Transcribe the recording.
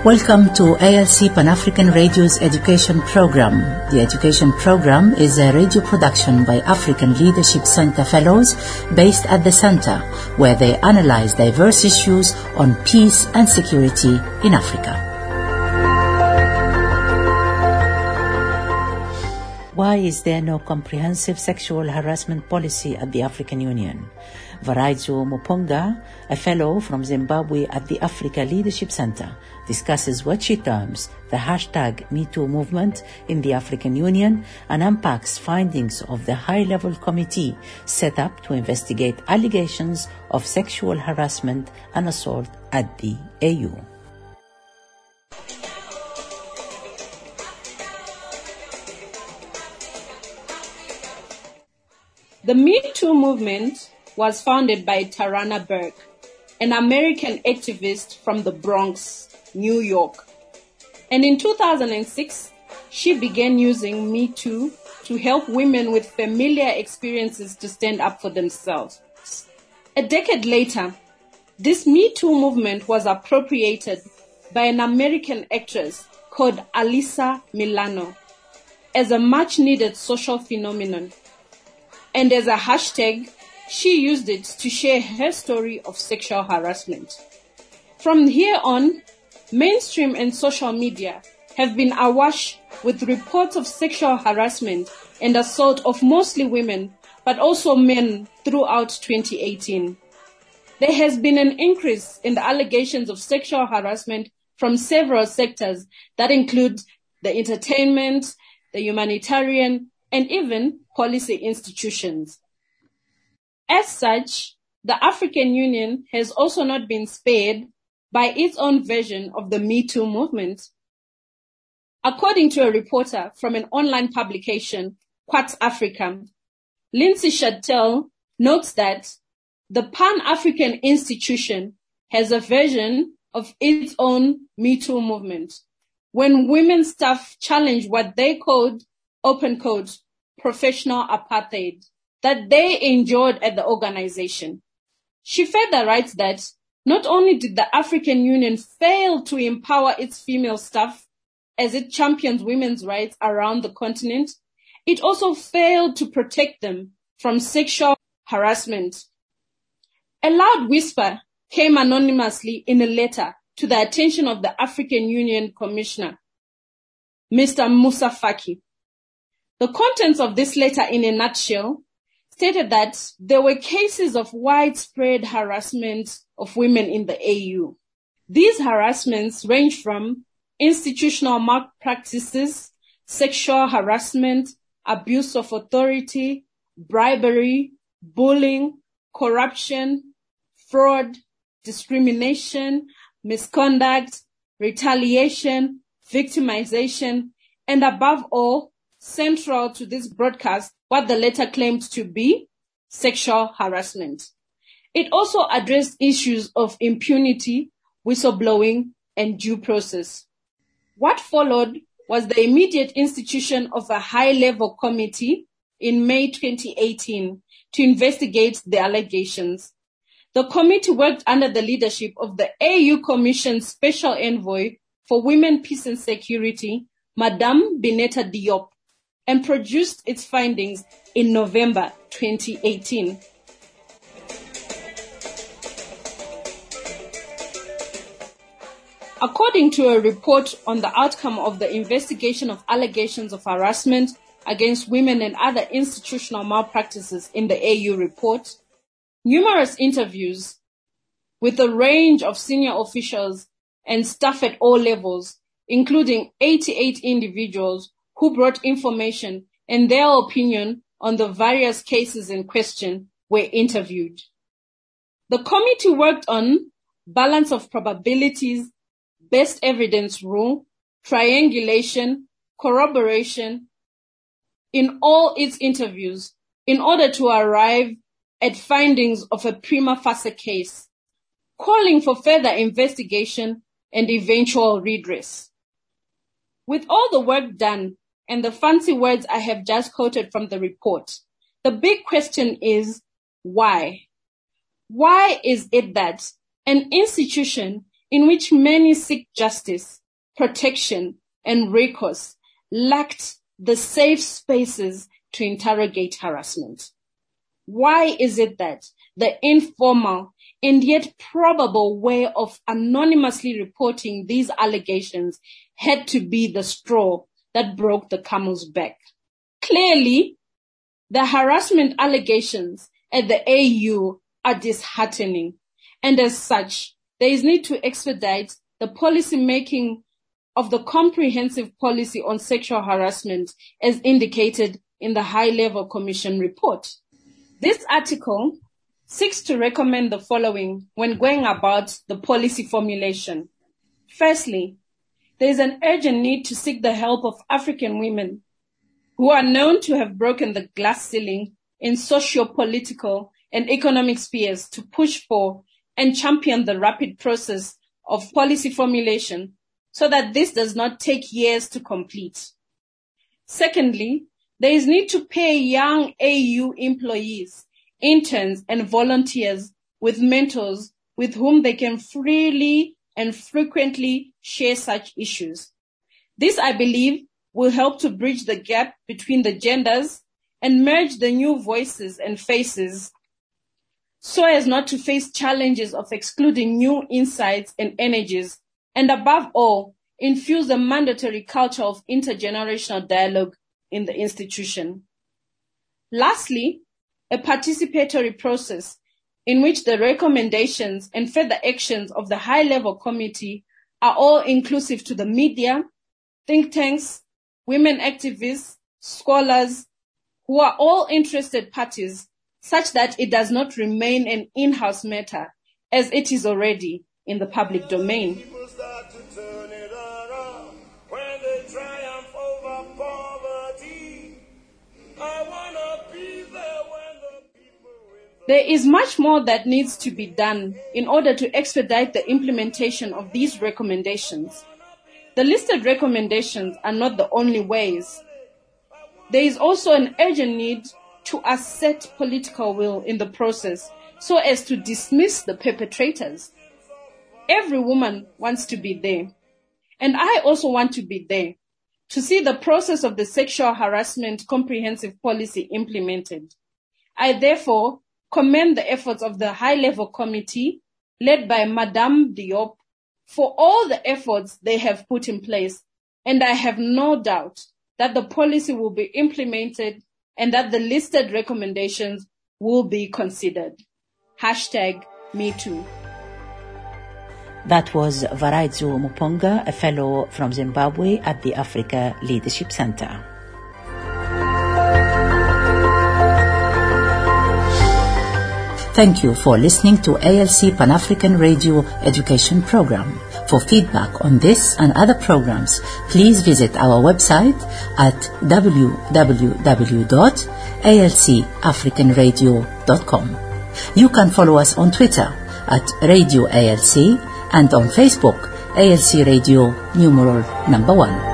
Welcome to ALC Pan African Radio's education program. The education program is a radio production by African Leadership Center Fellows based at the center, where they analyze diverse issues on peace and security in Africa. Why is there no comprehensive sexual harassment policy at the African Union? Varaizu Mupunga, a fellow from Zimbabwe at the Africa Leadership Center, discusses what she terms the hashtag MeToo movement in the African Union and unpacks findings of the high-level committee set up to investigate allegations of sexual harassment and assault at the AU. The Me Too movement was founded by Tarana Burke, an American activist from the Bronx, New York. And in 2006, she began using Me Too to help women with familiar experiences to stand up for themselves. A decade later, this Me Too movement was appropriated by an American actress called Alyssa Milano as a much needed social phenomenon. And as a hashtag, she used it to share her story of sexual harassment. From here on, mainstream and social media have been awash with reports of sexual harassment and assault of mostly women, but also men throughout 2018. There has been an increase in the allegations of sexual harassment from several sectors that include the entertainment, the humanitarian, and even policy institutions. As such, the African Union has also not been spared by its own version of the Me Too movement. According to a reporter from an online publication, Quartz Africa, Lynsey Chutel notes that the Pan-African institution has a version of its own Me Too movement. When women staff challenge what they called, open quote, professional apartheid that they enjoyed at the organization. She further writes that not only did the African Union fail to empower its female staff as it champions women's rights around the continent, it also failed to protect them from sexual harassment. A loud whisper came anonymously in a letter to the attention of the African Union Commissioner, Mr. Moussa Faki. The contents of this letter in a nutshell stated that there were cases of widespread harassment of women in the AU. These harassments range from institutional malpractices, sexual harassment, abuse of authority, bribery, bullying, corruption, fraud, discrimination, misconduct, retaliation, victimization, and above all, central to this broadcast what the letter claimed to be sexual harassment. It also addressed issues of impunity, whistleblowing, and due process. What followed was the immediate institution of a high level committee in May 2018 to investigate the allegations. The committee worked under the leadership of the AU Commission Special Envoy for Women, Peace and Security, Madame Bineta Diop, and produced its findings in November 2018. According to a report on the outcome of the investigation of allegations of harassment against women and other institutional malpractices in the AU report, numerous interviews with a range of senior officials and staff at all levels, including 88 individuals who brought information and their opinion on the various cases in question were interviewed. The committee worked on balance of probabilities, best evidence rule, triangulation, corroboration in all its interviews in order to arrive at findings of a prima facie case, calling for further investigation and eventual redress. With all the work done, and the fancy words I have just quoted from the report. The big question is why? Why is it that an institution in which many seek justice, protection, and recourse lacked the safe spaces to interrogate harassment. Why is it that the informal and yet probable way of anonymously reporting these allegations had to be the straw that broke the camel's back? Clearly, the harassment allegations at the AU are disheartening, and as such, there is need to expedite the policy making of the comprehensive policy on sexual harassment as indicated in the High Level Commission report. This article seeks to recommend the following when going about the policy formulation. Firstly, there is an urgent need to seek the help of African women who are known to have broken the glass ceiling in socio-political and economic spheres to push for and champion the rapid process of policy formulation so that this does not take years to complete. Secondly, there is need to pay young AU employees, interns and volunteers with mentors with whom they can freely and frequently share such issues. This, I believe, will help to bridge the gap between the genders and merge the new voices and faces so as not to face challenges of excluding new insights and energies, and above all, infuse a mandatory culture of intergenerational dialogue in the institution. Lastly, a participatory process in which the recommendations and further actions of the high level committee are all inclusive to the media, think tanks, women activists, scholars, who are all interested parties such that it does not remain an in-house matter as it is already in the public domain. There is much more that needs to be done in order to expedite the implementation of these recommendations. The listed recommendations are not the only ways. There is also an urgent need to assert political will in the process so as to dismiss the perpetrators. Every woman wants to be there. And I also want to be there to see the process of the sexual harassment comprehensive policy implemented. I therefore commend the efforts of the high level committee led by Madame Diop for all the efforts they have put in place. And I have no doubt that the policy will be implemented and that the listed recommendations will be considered. Hashtag MeToo. That was Varaizu Mupunga, a fellow from Zimbabwe at the Africa Leadership Center. Thank you for listening to ALC Pan African Radio Education Program. For feedback on this and other programs, please visit our website at www.alcafricanradio.com. You can follow us on Twitter at Radio ALC and on Facebook, ALC Radio numeral number one.